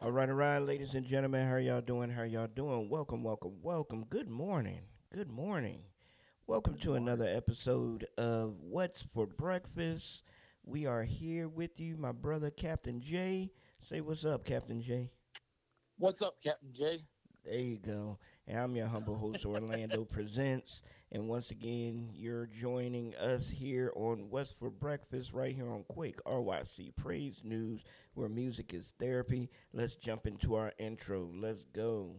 All right, all right, ladies and gentlemen, how y'all doing? How y'all doing? Welcome, welcome, welcome. Good morning. Good morning. Welcome to another episode of What's for Breakfast. We are here with you, my brother Kaptain Jay. Say what's up, Kaptain Jay. What's up, Kaptain Jay? There you go. And I'm your humble host, Orlando Presentz. And once again, you're joining us here on What's for Breakfast, right here on Kwake RYC Praise News, where music is therapy. Let's jump into our intro. Let's go.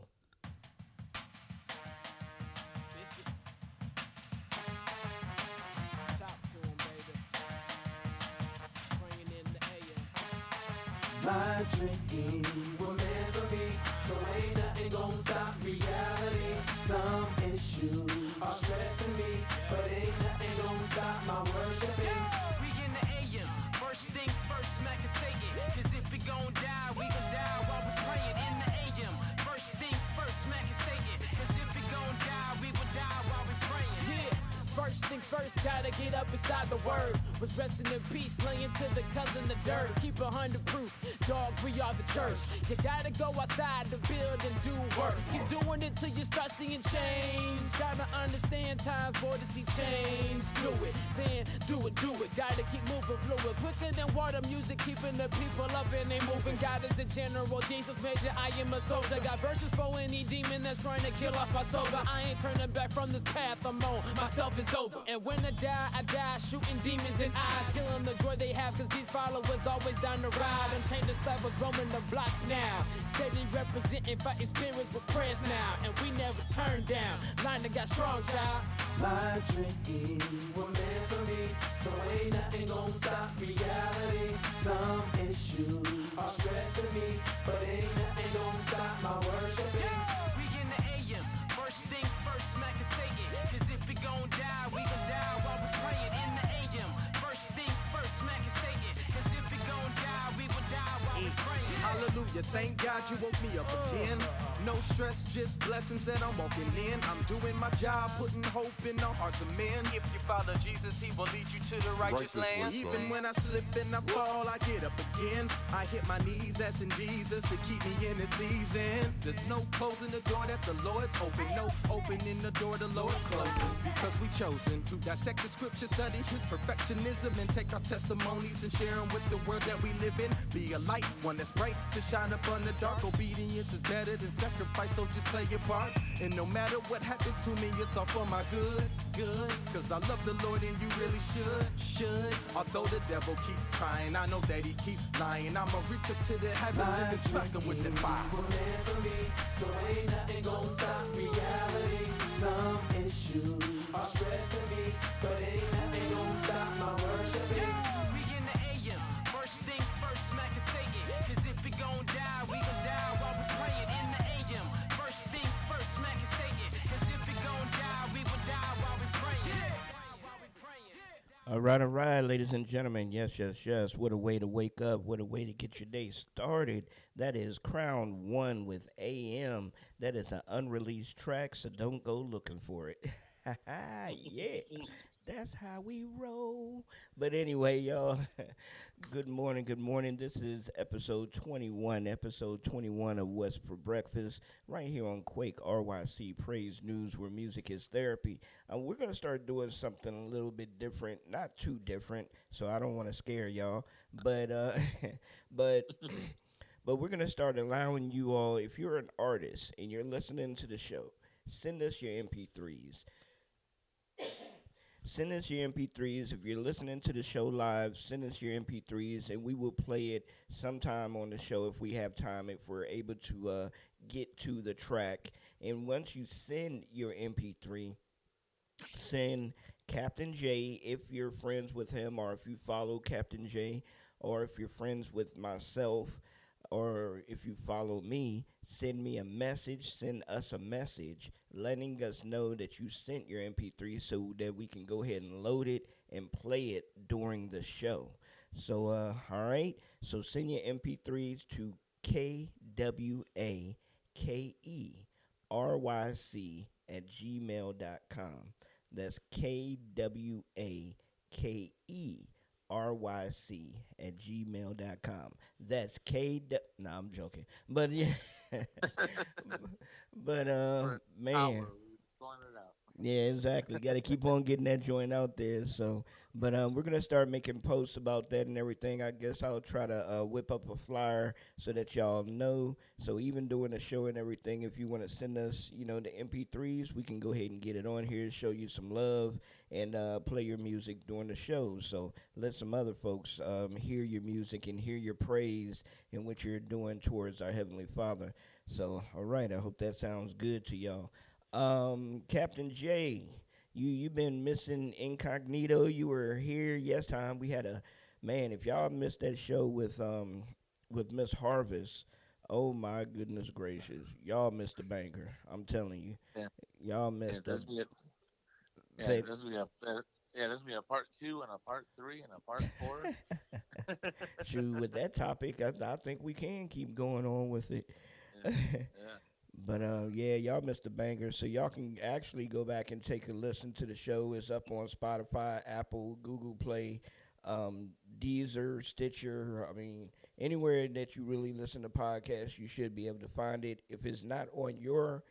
Followers always down the ride. Untamed disciples roaming the blocks now. Steady representing, fighting spirits with prayers now. And we never turn down. Line that got strong, child. My drinking were meant for me, so ain't nothing gonna stop reality. Some issues are stressing me, but ain't nothing gonna stop my worshiping. We in the AM. First things first, smack a Satan. Cause if we gon' die, we gon' die Hallelujah, thank God you woke me up again. No stress, just blessings that I'm walking in. I'm doing my job, putting hope in the hearts of men. If you follow Jesus, he will lead you to the righteous land. Even when I slip and I fall, I get up again. I hit my knees, asking Jesus to keep me in the season. There's no closing the door that the Lord's open. No opening the door the Lord's closing. Because we chosen to dissect the scripture, study his perfectionism, and take our testimonies and share them with the world that we live in. Be a light, one that's bright to shine upon the dark. Obedience is better than sacrifice, so just play your part. And no matter what happens to me, it's all for my good, good. Cause I love the Lord and you really should, should. Although the devil keep trying, I know that he keep lying. I'ma reach up to the heavens and strike him with the fire. were meant for me, so ain't nothing gonna stop reality. Some issues are stressing me, but ain't nothing gonna All right, all right, ladies and gentlemen. Yes, yes, yes. What a way to wake up. What a way to get your day started. That is Crown One with AM. That is an unreleased track, so don't go looking for it. yeah, that's how we roll. But anyway, y'all, good morning, good morning. This is episode 21, episode 21 of What's for Breakfast, right here on Kwake RYC Praise News, where music is therapy. Uh, we're going to start doing something a little bit different, not too different, so I don't want to scare y'all, but, uh, but. But we're going to start allowing you all, if you're an artist and you're listening to the show, send us your MP3s. Send us your MP3s. If you're listening to the show live, send us your MP3s and we will play it sometime on the show if we have time, if we're able to uh, get to the track. And once you send your MP3, send Kaptain Jay if you're friends with him or if you follow Kaptain Jay or if you're friends with myself or if you follow me, send me a message, send us a message letting us know that you sent your MP3 so that we can go ahead and load it and play it during the show. So, uh, all right. So send your MP3s to KWA K E R Y C at gmail.com. That's K W A K E ryc at gmail.com. That's K. no, I'm joking. But yeah. but uh, man. Hour, we were throwing it out. Yeah, exactly. Got to keep on getting that joint out there. So, but um, we're gonna start making posts about that and everything. I guess I'll try to uh, whip up a flyer so that y'all know. So even doing the show and everything, if you want to send us, you know, the MP3s, we can go ahead and get it on here, show you some love, and uh, play your music during the show. So let some other folks um, hear your music and hear your praise and what you're doing towards our heavenly Father. So, all right, I hope that sounds good to y'all. Um, Kaptain Jay, you you've been missing incognito. You were here yes time. We had a man. If y'all missed that show with um with Miss Harvest, oh my goodness gracious, y'all missed a banker. I'm telling you, Yeah. y'all missed this a. yeah, Say- this be a, uh, yeah, this be a part two and a part three and a part four. Shoot, with that topic, I, I think we can keep going on with it. yeah. But uh, yeah, y'all missed the banger, so y'all can actually go back and take a listen to the show. It's up on Spotify, Apple, Google Play, um, Deezer, Stitcher. I mean, anywhere that you really listen to podcasts, you should be able to find it. If it's not on your,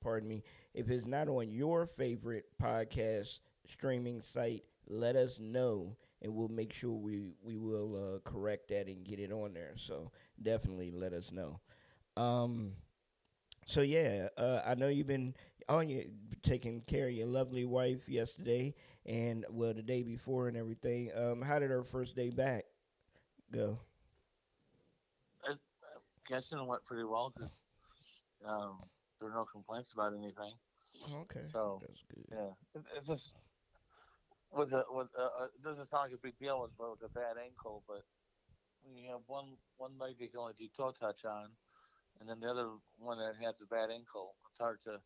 pardon me, if it's not on your favorite podcast streaming site, let us know, and we'll make sure we we will uh, correct that and get it on there. So definitely let us know. Um, so yeah, uh, I know you've been on you taking care of your lovely wife yesterday and well the day before and everything. Um, how did her first day back go? I, I guessing it went pretty well because um, there were no complaints about anything. Okay, So, that's good. Yeah, it, it's just with a with a, uh, it doesn't sound like a big deal with, with a bad ankle, but when you have one one leg you can only do toe touch on, and then the other one that has a bad ankle, it's hard to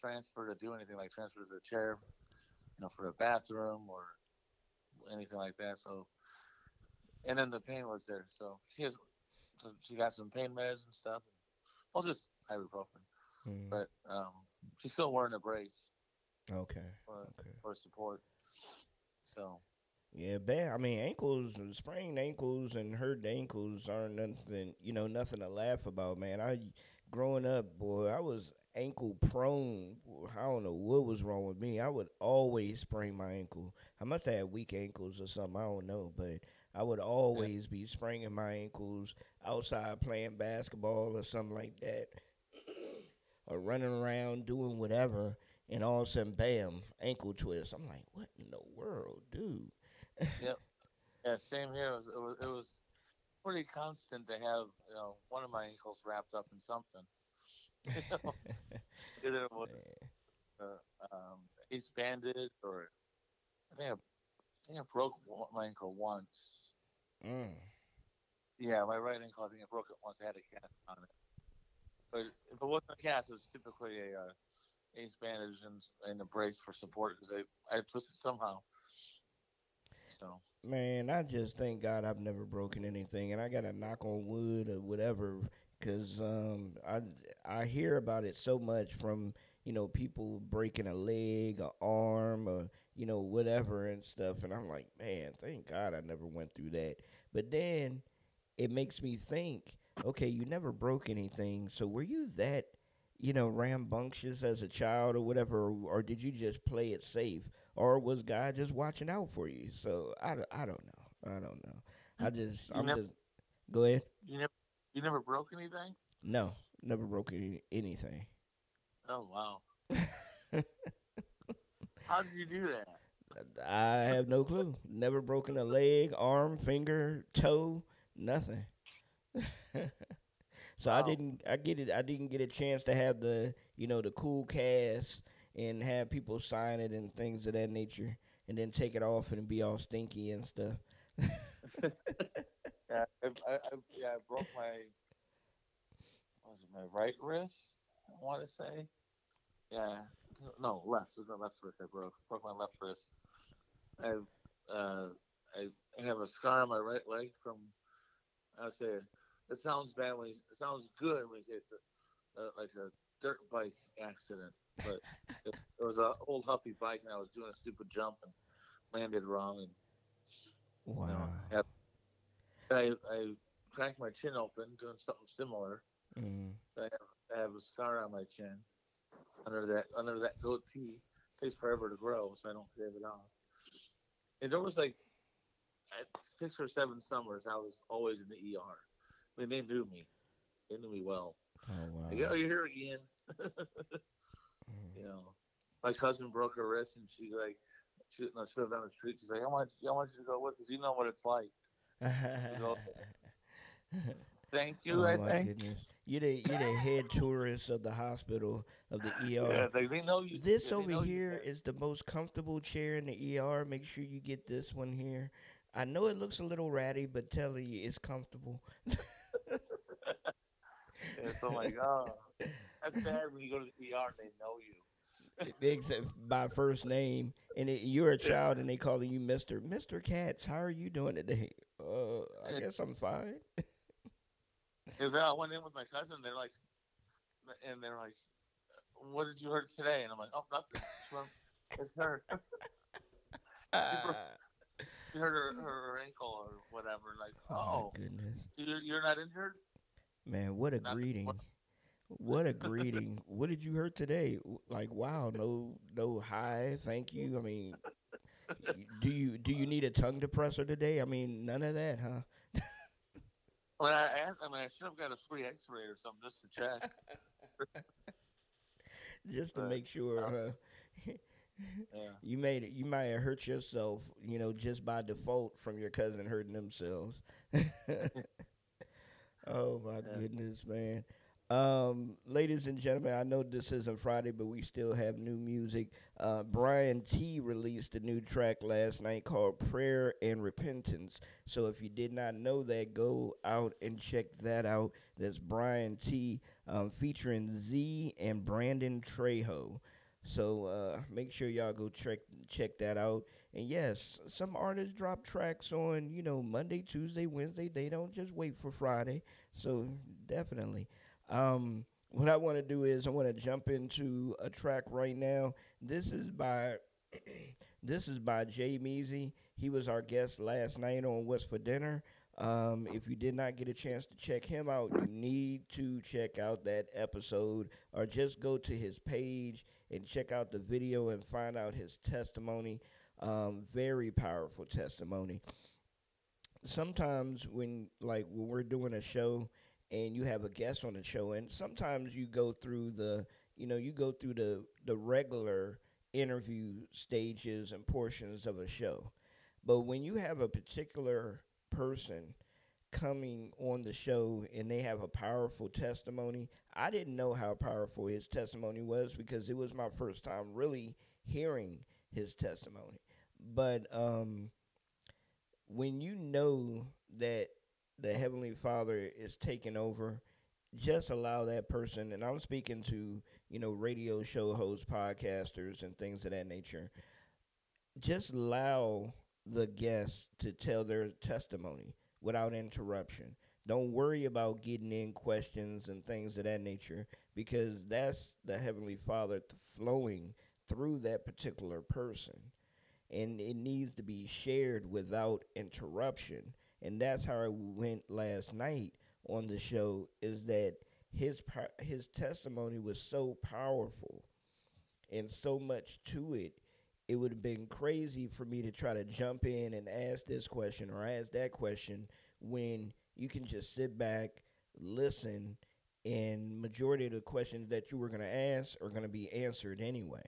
transfer to do anything like transfer to the chair, you know, for the bathroom or anything like that. So, and then the pain was there, so she has, so she got some pain meds and stuff. Well, just ibuprofen, Mm, but um, she's still wearing a brace okay, for, okay. for support. So Yeah, bad. I mean, ankles, sprained ankles, and hurt ankles aren't nothing. You know, nothing to laugh about, man. I, growing up, boy, I was ankle prone. I don't know what was wrong with me. I would always sprain my ankle. I must have had weak ankles or something. I don't know, but I would always be spraining my ankles outside playing basketball or something like that, or running around doing whatever. And all of a sudden, bam, ankle twist. I'm like, what in the world, dude? Yeah, same here. It was, it was it was pretty constant to have you know one of my ankles wrapped up in something. You know, either with uh, um, ace banded or I think I, I think I broke one- my ankle once. Mm. Yeah, my right ankle. I think I broke it once. I had a cast on it, but if it wasn't a cast, it was typically a uh, ace bandage and, and a brace for support because I I twisted somehow. So Man, I just thank God I've never broken anything, and I got to knock on wood or whatever, because um, I I hear about it so much from you know people breaking a leg, a arm, or you know whatever and stuff, and I'm like, man, thank God I never went through that. But then it makes me think, okay, you never broke anything, so were you that you know rambunctious as a child or whatever, or, or did you just play it safe? Or was God just watching out for you? So I, don't- I don't know. I don't know. I mm-hmm. just You I'm never- just go ahead. you never you never broke anything? No, never broke any, anything. Oh wow! How did you do that? I have no clue. Never broken a leg, arm, finger, toe, nothing. so I didn't. I get it. I didn't get a chance to have the you know the cool cast and have people sign it and things of that nature, and then take it off and be all stinky and stuff. Yeah, I, I, yeah, I broke my was it my right wrist? I want to say. Yeah, no left. It was my left wrist. I broke broke my left wrist. I uh I have a scar on my right leg from. I say it sounds bad when you, it sounds good when you say it's a like a dirt bike accident, but it, it was a old huffy bike and I was doing a stupid jump and landed wrong and Wow. I, I, I cracked my chin open doing something similar. Mm. So I have, I have a scar on my chin under that under that goatee. takes forever to grow, so I don't shave it off. And there was like at six or seven summers, I was always in the ER. I mean, they knew me. They knew me well. Oh wow. Like, oh, you're here again. Mm. you know, my cousin broke her wrist, and she like, she, no, she lived down the street. She's like, I want, I want you to go with us. You know what it's like. Thank you. oh I my think. goodness. You're the you're the head tourist of the hospital of the ER. Yeah, they, they know you. This they over here the most comfortable chair in the ER. Make sure you get this one here. I know it looks a little ratty, but telling you it's comfortable. Yeah, so like, oh, that's bad when you go to the ER and they know you. They except by first name, and it, you're a child, and they calling you Mister Mister Katz. How are you doing today? Uh, I guess I'm fine. Because I went in with my cousin, they're like, and they're like, what did you hurt today? And I'm like, oh, nothing. It's It's her. Ah, She hurt her, her ankle or whatever. Like, oh oh, goodness, you're, you're not injured? Man! What a Not- greeting! What a greeting! What did you hurt today? Like, wow, no, no hi, thank you. I mean, do you do you need a tongue depressor today? I mean, none of that, huh? When I asked, I mean, I should have got a free X-ray or something just to check. Just to But, make sure, uh, huh? Yeah. You made it. You might have hurt yourself, you know, just by default from your cousin hurting themselves. oh my Yeah. goodness, man. Um, ladies and gentlemen, I know this isn't Friday, but we still have new music. Uh, Brian T released a new track last night called Prayer and Repentance. So if you did not know that, go out and check that out. That's Brian T um, featuring Z and Brandon Trejo. So uh, make sure y'all go check check that out. And yes, some artists drop tracks on you know Monday, Tuesday, Wednesday. They don't just wait for Friday. So definitely. Um, what I want to do is I want to jump into a track right now. This is by this is by Jay Measy. He was our guest last night on What's for Dinner. Um, if you did not get a chance to check him out, you need to check out that episode or just go to his page and check out the video and find out his testimony. Um, very powerful testimony. Sometimes when like when we're doing a show and you have a guest on the show and sometimes you go through the you know you go through the the regular interview stages and portions of a show. But when you have a particular person coming on the show and they have a powerful testimony, I didn't know how powerful his testimony was because it was my first time really hearing his testimony. But um, when you know that the Heavenly Father is taking over, just allow that person, and I'm speaking to, you know, radio show hosts, podcasters, and things of that nature, just allow the guests to tell their testimony without interruption. Don't worry about getting in questions and things of that nature because that's the Heavenly Father th- flowing through that particular person. And it needs to be shared without interruption. And that's how it went last night on the show is that his his testimony was so powerful and so much to it it would have been crazy for me to try to jump in and ask this question or ask that question when you can just sit back, listen, and majority of the questions that you were going to ask are going to be answered anyway.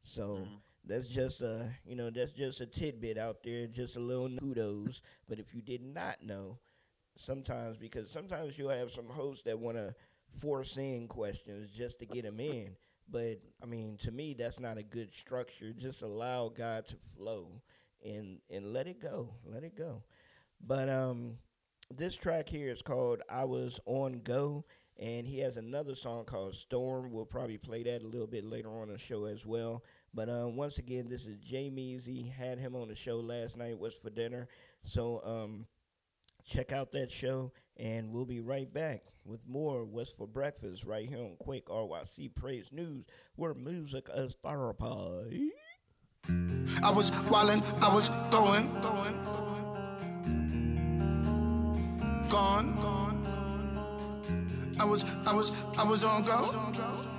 So Mhm. That's just a you know that's just a tidbit out there, just a little kudos. But if you did not know, sometimes because sometimes you'll have some hosts that want to force in questions just to get them in. But I mean, to me, that's not a good structure. Just allow God to flow and and let it go, let it go. But um, this track here is called "I Was on Go," and he has another song called "Storm." We'll probably play that a little bit later on the show as well. But um, once again, this is Jay Measy. Had him on the show last night. Was for dinner. So um, check out that show, and we'll be right back with more What's for Breakfast right here on Kwake RYC Praise News, where music is therapy. I was wildin', I was going, going, going. gone. I was, I was, I was on go.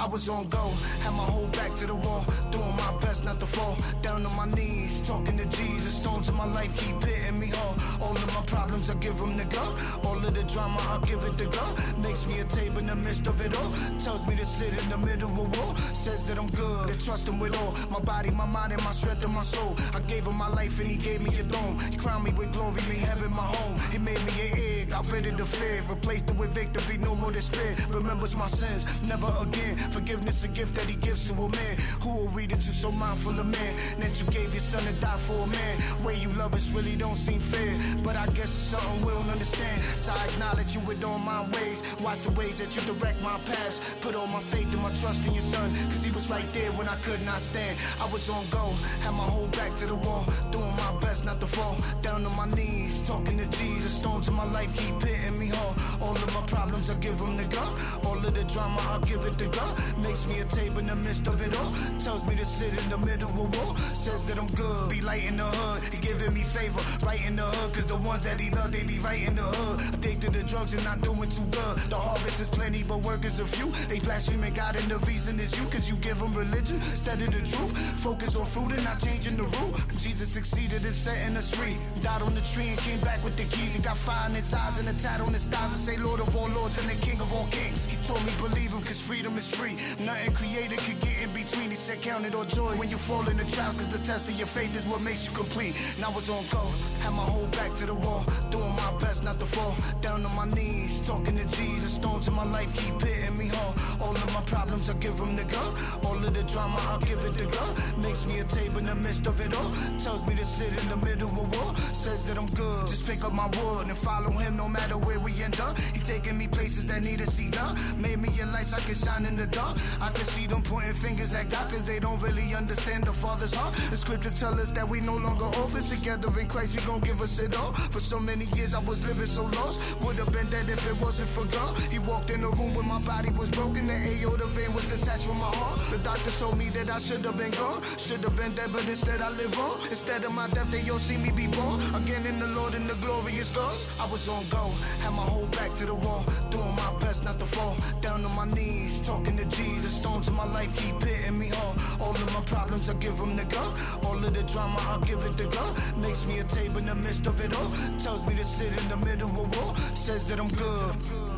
I was on go, had my whole back to the wall, doing my best not to fall. Down on my knees, talking to Jesus. Stones in my life keep hitting me hard. All of my problems, I give them to God. All of the drama, I give it to God. Makes me a tape in the midst of it all. Tells me to sit in the middle of a war. Says that I'm good, to trust him with all. My body, my mind, and my strength and my soul. I gave him my life and he gave me a throne. He crowned me with glory, made heaven my home. He made me an egg, got rid of the fear. Replaced it with victory, no more despair. Remembers my sins, never again. Forgiveness a gift that he gives to a man. Who are we that you so mindful of man? That you gave your son to die for a man. Way you love us really don't seem fair. But I guess it's something we don't understand. So I acknowledge you with all my ways. Watch the ways that you direct my paths. Put all my faith and my trust in your son. Cause he was right there when I could not stand. I was on go, had my whole back to the wall. Doing my best not to fall. Down on my knees, talking to Jesus. Stones in my life keep hitting me hard. All of my problems I give them to God. All of the drama I give it to God. Makes me a tape in the midst of it all. Tells me to sit in the middle of war. Says that I'm good. Be light in the hood. He giving me favor. Right in the hood. Cause the ones that he love, they be right in the hood. Addicted to drugs and not doing too good. The harvest is plenty, but workers a few. They blaspheming God and the reason is you. Cause you give them religion instead of the truth. Focus on fruit and not changing the rule. Jesus succeeded in setting us free. Died on the tree and came back with the keys. He got fire in his eyes and a tat on his thighs say Lord of all lords and the King of all kings. He told me believe him cause freedom is free. Nothing created could get in between. He said count it all joy when you fall in the trials cause the test of your faith is what makes you complete. And I was on go, had my whole back to the wall, doing my best not to fall. Down on my knees, talking to Jesus. Stones in my life keep hitting me hard. All of my problems I give them to God. All of the drama I give it to God. Makes me a tape in the midst of it all. Tells me to sit in the middle of war. Says that I'm good. Just pick up my wood and follow him no matter where we end up. He taking me places that need a seat up. Made me a light so I can shine in the dark. I can see them pointing fingers at God cause they don't really understand the Father's heart. The scripture tell us that we no longer orphans together in Christ. We gon' give us it all. For so many years I was living so lost. Would have been dead if it wasn't for God. He walked in the room when my body was broken. The aorta vein was detached from my heart. The doctor told me that I should have been gone. Should have been dead, but instead I live on. Instead of my death, they all see me be born. Again in the Lord and the glorious gods. I was on go. Had my whole back to the wall. Doing my best not to fall. Down on my knees, talking to Jesus. Stones in my life keep hitting me hard. All of my problems I give them to God. All of the drama I give it to God. Makes me a tape in the midst of it all. Tells me to sit in the middle of war. Says that I'm good.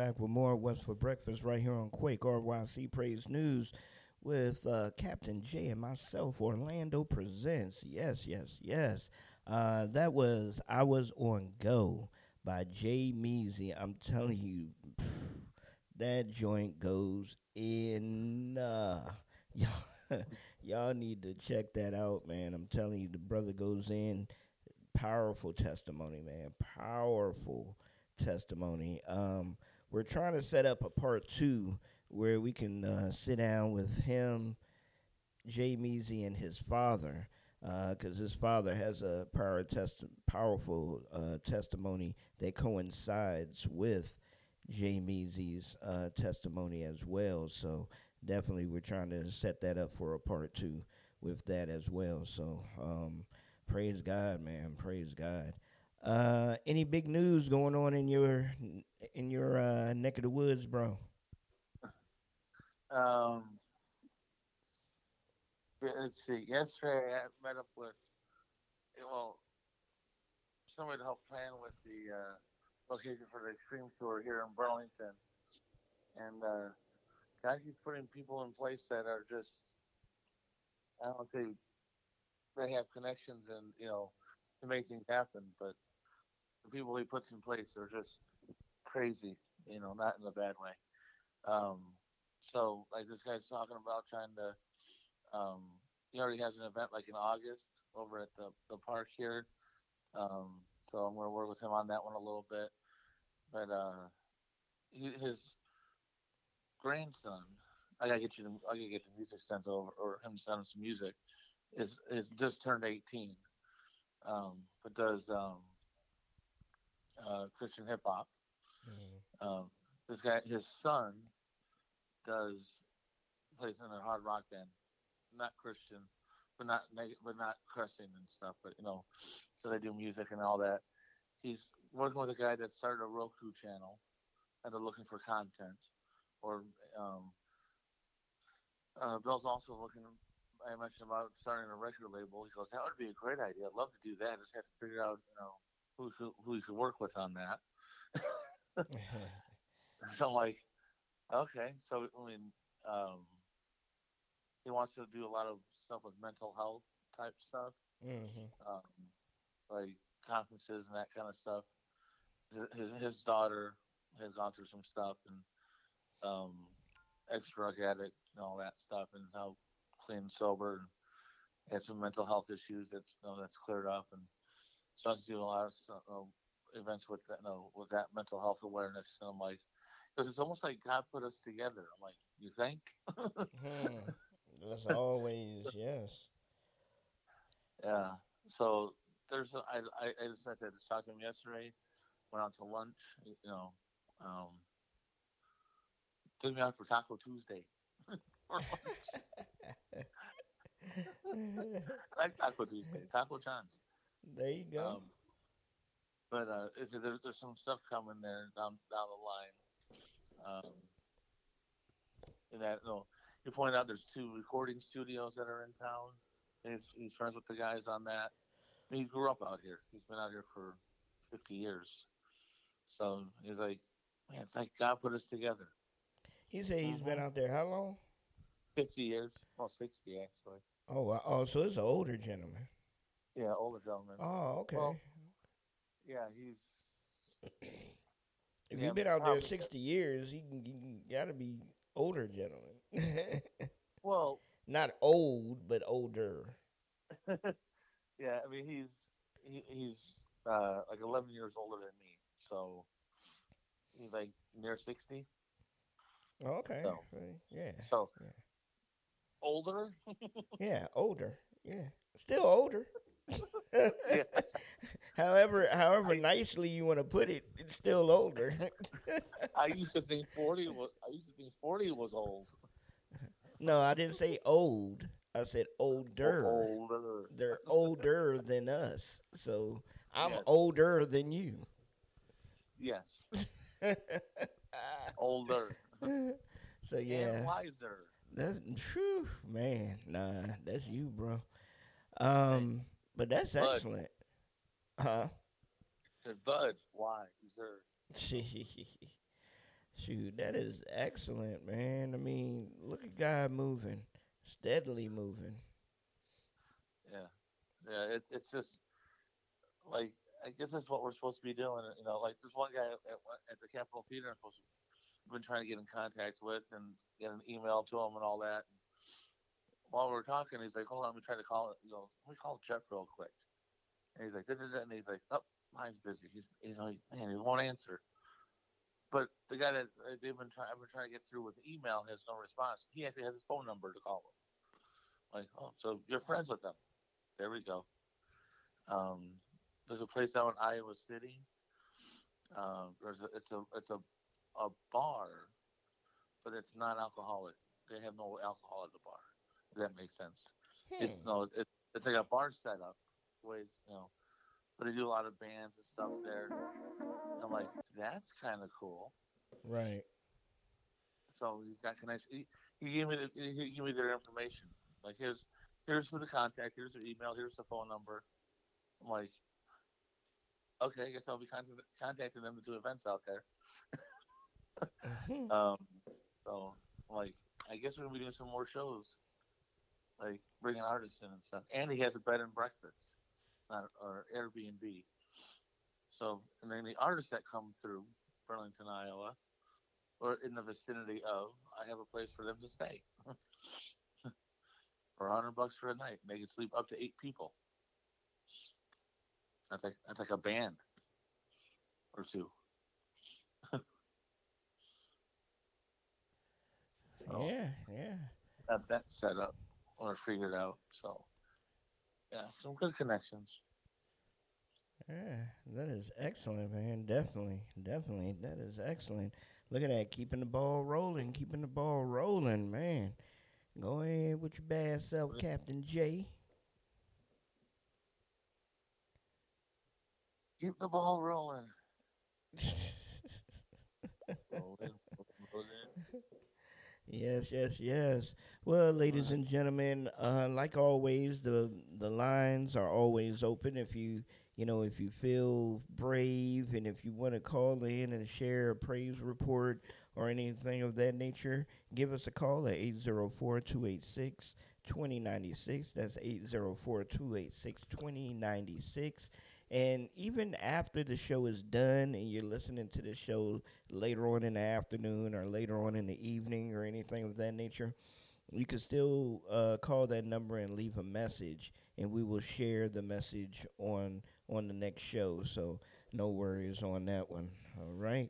Back. With more What's for Breakfast right here on Kwake RYC Praise News with uh, Kaptain Jay and myself. Orlando Presentz. Yes, yes, yes. Uh, that was I Was on Go by Jay Measy. I'm telling you, that joint goes in. Uh, y'all, y'all need to check that out, man. I'm telling you, the brother goes in powerful testimony, man. Powerful testimony. Um, we're trying to set up a part two where we can uh, sit down with him, Jay Measy, and his father, because his father has a power test- powerful uh, testimony that coincides with Jay Measy's uh, testimony as well. So definitely, we're trying to set that up for a part two with that as well. So. Um, Praise God, man. Praise God. Uh, any big news going on in your in your uh, neck of the woods, bro? Um, let's see. Yesterday, I met up with well, somebody to help plan with the uh, location for the extreme tour here in Burlington, and uh, God keeps putting people in place that are just I don't say they have connections and you know to make things happen, but the people he puts in place are just crazy. You know, not in a bad way. Um, So like this guy's talking about trying to. Um, he already has an event like in August over at the the park here. Um, so I'm gonna work with him on that one a little bit. But uh, he, his grandson, I gotta get you. The, I gotta get the music sent over, or him to send him some music. Is is just turned 18, um, but does um, uh, Christian hip hop. Mhm. Um, this guy, his son, does plays in a hard rock band, not Christian, but not neg- but not cussing and stuff. But you know, so they do music and all that. He's working with a guy that started a Roku channel, and they're looking for content. Or um, uh, Bill's also looking. I mentioned about starting a record label. He goes, "That would be a great idea. I'd love to do that. I just have to figure out, you know, who who, we could work with on that." So I'm like, okay. So I mean, um, he wants to do a lot of stuff with mental health type stuff, Mhm. um, like conferences and that kind of stuff. His his, daughter has gone through some stuff and um, ex drug addict and all that stuff, and now clean and sober and had some mental health issues that's you know, that's cleared up and starts to do a lot of stuff, uh, events with that, you know, with that mental health awareness. And I'm like, because it's almost like God put us together. I'm like, you think? Hmm. That's always yes. Yeah. So there's, a, I, I, I just I said, just talked to him yesterday. Went out to lunch. You know, um, took me out for Taco Tuesday. I like Taco Tuesday. Taco John's. there you go. Um, but uh, is there, there's some stuff coming there down down the line. Um, and that no, you pointed out there's two recording studios that are in town. And he's, he's friends with the guys on that. Mean, he grew up out here. He's been out here for 50 years. So he's like, man, it's like God put us together. he said he's been mhm. out there how long? 50 years, well, 60 actually. Oh, wow. oh, so it's an older gentleman. Yeah, older gentleman. Oh, okay. Well, yeah, he's if yeah, you've been out there sixty years, he, he got to be older gentleman. well, Not old, but older. yeah, I mean he's he, he's uh, like 11 years older than me, so he's like near 60. Oh, Okay. So- yeah. So Yeah. older, Yeah, older. Yeah, still older. Yeah. However, however nicely you want to put it, it's still older. I used to think 40 was I used to think 40 was old. no, I didn't say old. I said older. Older. They're older than us, so I'm Yes. older than you. Yes, older. so yeah, And wiser. that's true, man. Nah, that's you, bro. Um, but that's Bud. excellent. Huh? Said Bud, wiser. Shoot, that is excellent, man. I mean, look at God moving, steadily moving. Yeah, yeah. It, it's just like I guess that's what we're supposed to be doing. You know, like this one guy at, at the Capitol Theater, I'm supposed to been trying to get in contact with and get an email to him and all that. While we are talking, he's like, "Hold on, let me try to call it." You know, let me call Jeff real quick. And he's like, "Da-da-da," and he's like, "Oh, mine's busy." He's he's like, "Man, he won't answer." But the guy that uh, they've been trying, I've been trying to get through with email has no response. He actually has his phone number to call him. Like, oh, so you're friends with them? There we go. Um, there's a place out in Iowa City. Um, there's a, it's a it's a a bar, but it's not alcoholic. They have no alcohol at the bar. If that makes sense. It's Hmm. no, it, it's like a bar setup, ways you know, but they do a lot of bands and stuff there. I'm like, that's kind of cool. Right. So he's got connection. He, he gave me the, he gave me their information. Like here's here's who to contact. Here's their email. Here's the phone number. I'm like, okay, I guess I'll be contact, contacting them to do events out there. Um, so I'm like, I guess we're gonna be doing some more shows, like bringing artists in and stuff. And he has a bed and breakfast, not or Airbnb. So and then the artists that come through Burlington, Iowa, or in the vicinity of I have a place for them to stay for a hundred bucks for a night. They can sleep up to eight people. That's like that's like a band or two. So, Yeah, yeah. Have that set up or figured out. So yeah, some good connections. Yeah, that is excellent, man. Definitely, definitely, that is excellent. Look at that, keeping the ball rolling, keeping the ball rolling, man. Go ahead with your bad self, Kaptain Jay. Keep the ball rolling. Rolling, rolling. Yes, yes, yes. Well, ladies and gentlemen, uh, like always, the the lines are always open. If you you know if you feel brave and if you want to call in and share a praise report or anything of that nature, give us a call at 804-286-2096. That's 804-286-2096. And even after the show is done and you're listening to the show later on in the afternoon or later on in the evening or anything of that nature, you can still uh, call that number and leave a message, and we will share the message on on the next show. So no worries on that one. All right,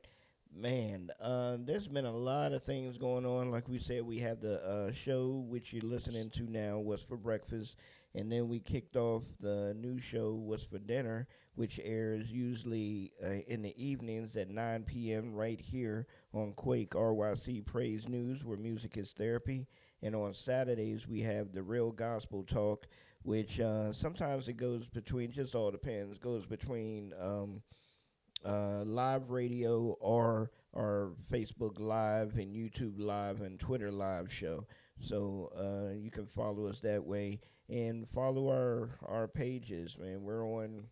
man. Uh, there's been a lot of things going on. Like we said, we have the uh, show which you're listening to now. What's for breakfast? And then we kicked off the new show, What's for Dinner, which airs usually uh, in the evenings at 9 p.m. right here on Kwake RYC Praise News, where music is therapy. And on Saturdays, we have the Real Gospel Talk, which uh, sometimes it goes between, just all depends, goes between um, uh, live radio or our Facebook Live and YouTube Live and Twitter Live show. So uh, you can follow us that way and follow our our pages, man. We're on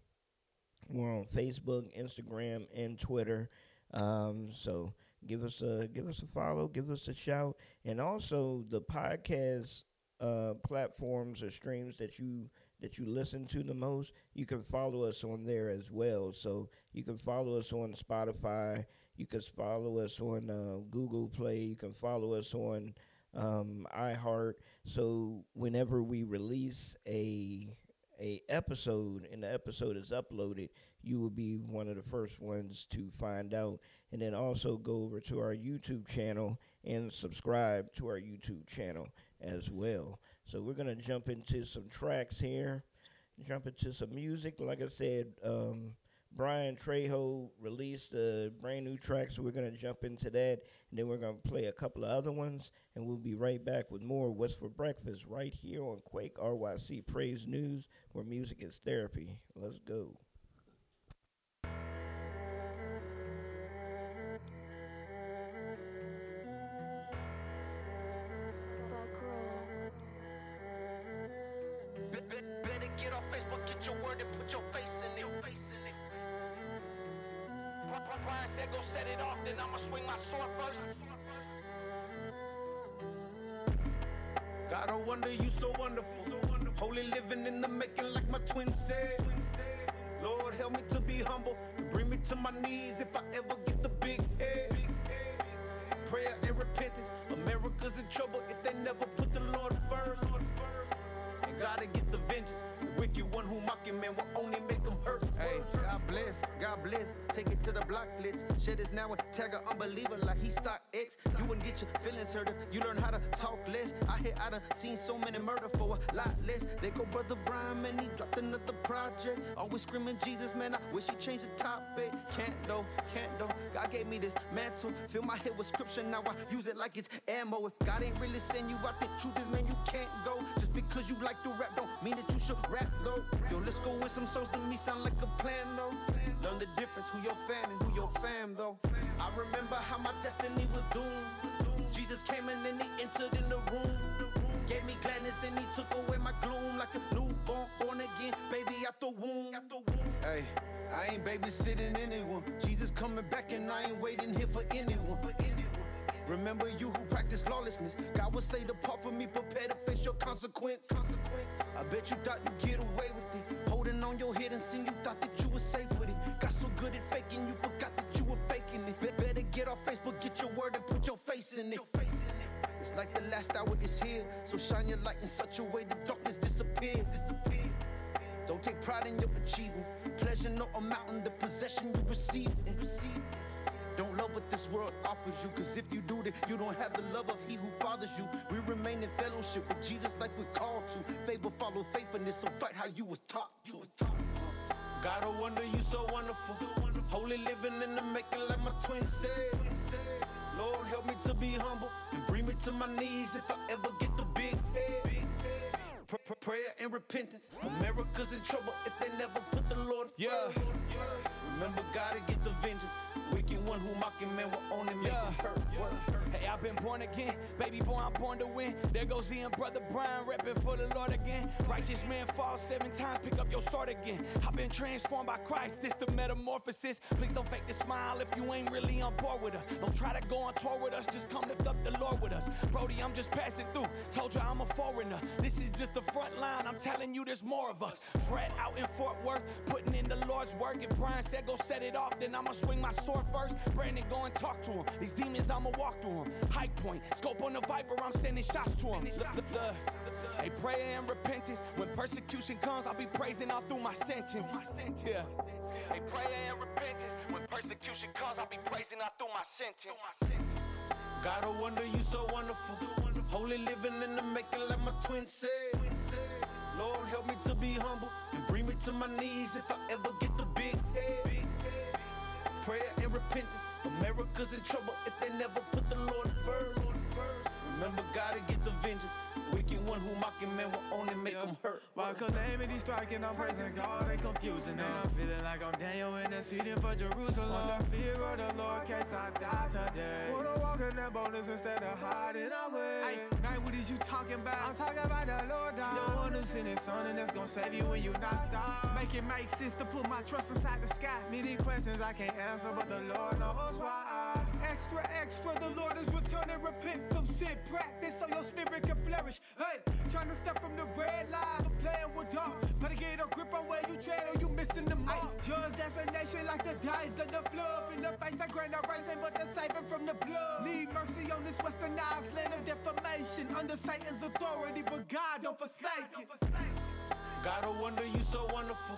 we're on Facebook, Instagram, and Twitter. Um, so give us a give us a follow, give us a shout, and also the podcast uh, platforms or streams that you that you listen to the most. You can follow us on there as well. So you can follow us on Spotify. You can follow us on uh, Google Play. You can follow us on um, iHeart. So whenever we release a a episode and the episode is uploaded, you will be one of the first ones to find out. And then also go over to our YouTube channel and subscribe to our YouTube channel as well. So we're gonna jump into some tracks here, jump into some music. Like I said, um, Brian Trejo released a brand new track, so we're gonna jump into that, and then we're gonna play a couple of other ones, and we'll be right back with more What's for Breakfast right here on Kwake RYC Praise News, where music is therapy. Let's go. Man. I wish he changed the topic. Can't though, can't though. God gave me this mantle. Fill my head with scripture, now I use it like it's ammo. If God ain't really send you out, the truth is, man, you can't go. Just because you like to rap, don't mean that you should rap though. Yo, let's go with some souls to me sound like a plan though. Learn the difference, who your fan and who your fam though. I remember how my destiny was doomed. Jesus came in and he entered in the room. Gave me gladness and he took away my gloom like a newborn, born again, baby out the womb. Hey, I ain't babysitting anyone. Jesus coming back and I ain't waiting here for anyone. Remember you who practice lawlessness. God will say, Depart from me, prepare to face your consequence. I bet you thought you get away with it. Holding on your hidden sin, you thought that you were safe with it. Got so good at faking, you forgot that you were faking it. Be- better get off Facebook, get your word and put your face in it. It's like the last hour is here. So shine your light in such a way the darkness disappears. Don't take pride in your achievements. Pleasure no amount in the possession you receive. Don't love what this world offers you, cause if you do, that, you don't have the love of he who fathers you. We remain in fellowship with Jesus like we're called to. Favor follow faithfulness, so fight how you was taught to. God, I wonder you so wonderful. Holy living in the making, like my twin said. Help me to be humble and bring me to my knees if I ever get the big head. Pr- pr- prayer and repentance. America's in trouble if they never put the Lord first. Yeah. Remember, God to get the vengeance. Wicked one who mocking man will only make Yeah. hurt. Hey, I've been born again. Baby boy, I'm born to win. There goes Ian, brother Brian, repping for the Lord again. Righteous man falls seven times, pick up your sword again. I've been transformed by Christ. This the metamorphosis. Please don't fake the smile if you ain't really on board with us. Don't try to go on tour with us. Just come lift up the Lord with us. Brody, I'm just passing through. Told you I'm a foreigner. This is just the front line. I'm telling you, there's more of us. Fred out in Fort Worth, putting in the Lord's work. If Brian said go set it off, then I'ma swing my sword first. Brandon, go and talk to him. These demons, I'ma walk through them. High point, scope on the viper, I'm sending shots to him. Hey, prayer and repentance. When persecution comes, I'll be praising all through my sentence. Yeah. Hey, prayer and repentance. When persecution comes, I'll be praising all through my sentence. God, I wonder you so wonderful. Holy living in the making, like my twin said. Lord, help me to be humble and bring me to my knees if I ever get the big head. Prayer and repentance. America's in trouble if they never put the Lord first. Remember, God to get the vengeance. Wicked one who mocking man will only make them hurt. My calamity striking, I'm praising God and confusing. And I'm feeling like I'm Daniel interceding for Jerusalem. On the fear of the Lord, case I die today. Wanna walk in that bonus instead of hiding away. Hey, night, what is you talking about? I'm talking about the Lord. The one who sent his son, and that's gonna save you when you knocked out. Make it make sense to put my trust inside the sky. Many questions I can't answer, but the Lord knows why. Extra, extra, the Lord is returning. Repent from sin practice so your spirit can flourish. Hey, trying to step from the red line, but playing with dark. Better get a grip on where you tread or you missing the mark. Judge destination like the dice of the flood. In the face, that grain of rice but the siphon from the blood. Need mercy on this westernized land of defamation. Under Satan's authority, but God don't forsake it. God, I wonder you so wonderful.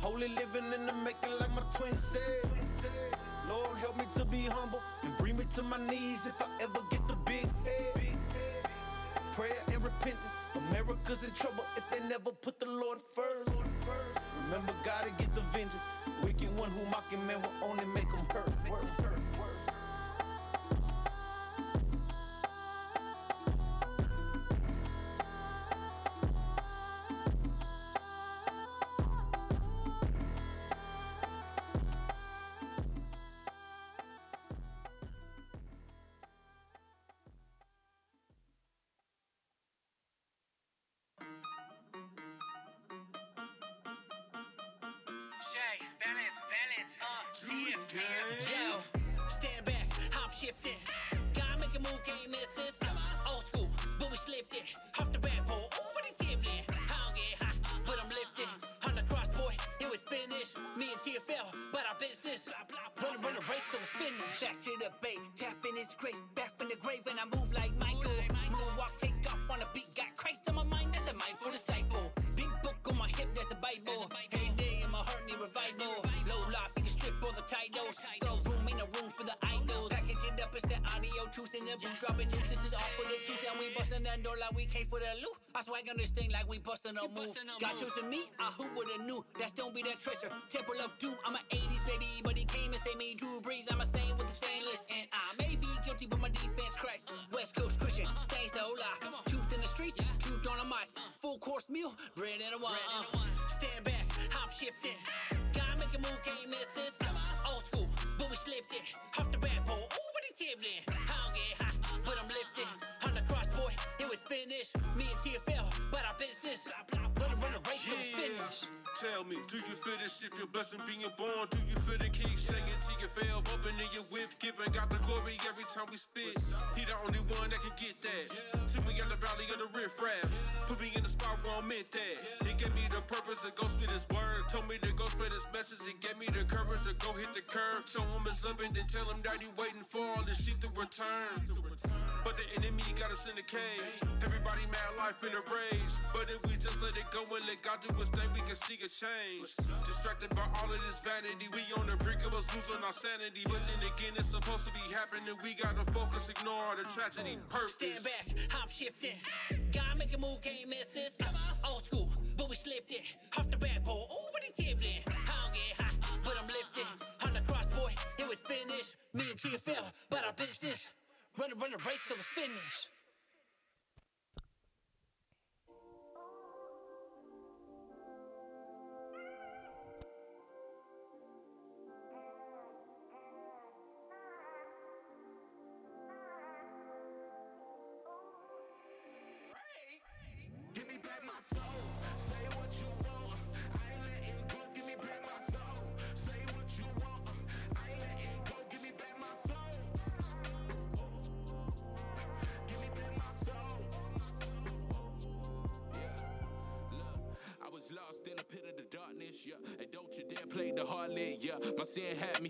Holy living in the making, like my twin said. Lord, help me to be humble and bring me to my knees if I ever get the big head. Prayer and repentance. America's in trouble if they never put the Lord first. Remember, God to get the vengeance. Wicked one who mocking man will only make them hurt. Shay, balance, balance, uh, yeah, Yo, stand back, I'm shifting. Gotta make a move, can't miss this. Old school, but we slipped it. Off the backboard, ooh, what he tipping? I don't get high, but I'm lifted. On the cross, boy, it was finished. Me and TFL, but our business. Run, run a race to the finish. Back to the bay, tapping its grace. Back from the grave, and I move like Michael. Moonwalk, take off on the beat. In. Dropping news, this is all for the truth. And we bustin' that door like we came for the loot. I swag on this thing like we bustin' a move. God chosen me, I who would've knew. That's don't be that treasure. Temple of doom, I'm an 80s baby, but he came and saved me. Drew Brees, I'm a stain with the stainless. And I may be guilty, but my defense cracked. West Coast Christian, thanks to Ola. Truth in the streets, truth on the mic. Full course meal, bread and a wine. Uh, stand back, I'm shifting. Gotta make a move, can't miss this. Old school, but we slipped it. Off the backboard, ooh, what he tipped in. I don't get but I'm lifted. It was finished. Me and TFL, but our business. Run, run a race to the finish. Tell me, do you feel the ship, your blessing being born? Do you feel the king singing till you fell, bumping in your whip, giving God the glory every time we spit? He the only one that can get that. See me in the valley of the riff raps. Put me in the spot where I'm meant that. He gave me the purpose to go spit his word. Told me to go spread his message and gave me the courage to go hit the curb. Show him his living, then tell him that he waiting for all this shit to return. But the enemy got us in the cage. Everybody mad life in a rage. But if we just let it go and let God do his thing, we can see a change. Distracted by all of this vanity, we on the brink of us losing our sanity. But then again, it's supposed to be happening. We gotta focus, ignore the tragedy. Purpose. Stand back, I'm shifting. Gotta make a move, can't miss this. Uh, old school, but we slipped it. Off the back pole, ooh, what he tipped. I don't get high, but I'm lifted. On the cross, boy, it was finished. Me and TFL, but our business. Run, run a race till the finish.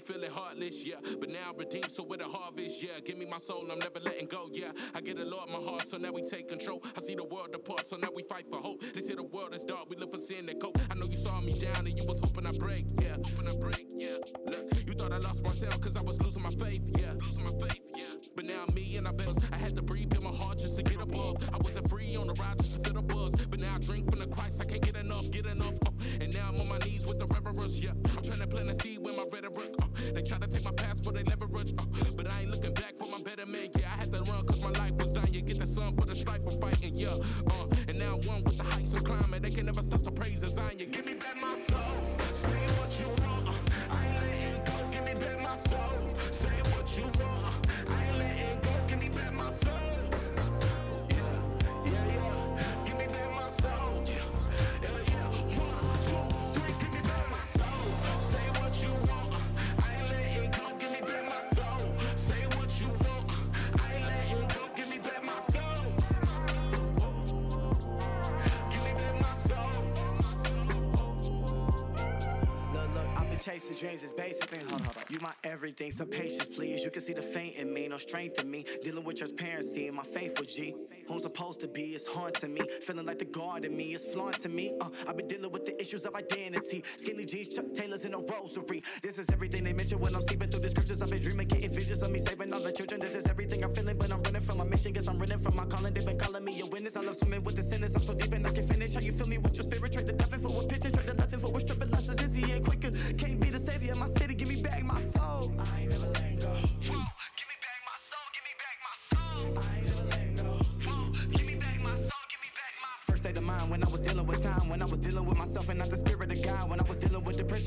Feeling heartless, yeah. But now redeemed, so with a harvest, yeah. Give me my soul, I'm never letting go, yeah. I get a lot Lord my heart, so now we take control. I see the world apart, so now we fight for hope. They say the world is dark, we live for sin and cope. I know you saw me down and you was hoping I break, yeah. Hoping I break, yeah. Look, you thought I lost myself cause I was losing my faith, yeah. Losing my faith, yeah. But now me and I bells, I had to breathe dreams, is basic thing. Hold, hold, hold. You my everything, some patience, please. You can see the faint in me, no strength in me. Dealing with transparency and my faith with G. Who I'm supposed to be is haunting me. Feeling like the God in me is flaunting me. Uh, I've been dealing with the issues of identity. Skinny jeans, Chuck Taylors, and a rosary. This is everything they mention when I'm sleeping through the scriptures. I've been dreaming, getting visions of me saving all the children. This is everything I'm feeling when I'm running from my mission. Guess I'm running from my calling. They've been calling me a witness. I love swimming with the sinners. I'm so deep and I can finish. How you feel me with your spirit?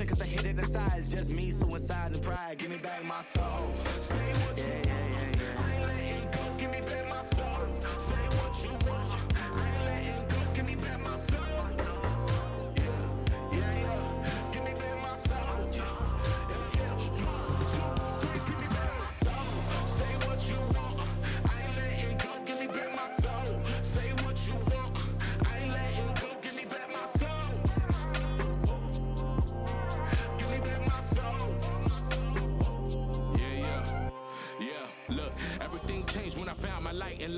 Dealing cause I hid it inside. It's just me, suicide and pride. Give me back my soul. Say what you want. I ain't letting go. Give me back my soul. Say what you want. I ain't letting go. Give me back my soul.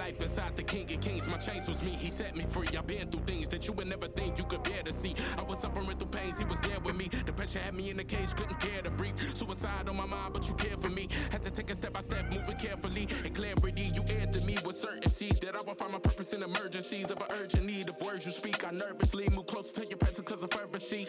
Life inside the King of Kings. My chains was me, he set me free. I've been through things that you would never think you could bear to see. I was suffering through pains, he was there with me. Depression had me in the cage, couldn't care to breathe. Suicide on my mind, but you care for me. Had to take a step by step, moving carefully. And clarity, you to me with certainty that I will find my purpose in emergencies of an urgent need of words you speak. I nervously move closer to your presence cause of fervency.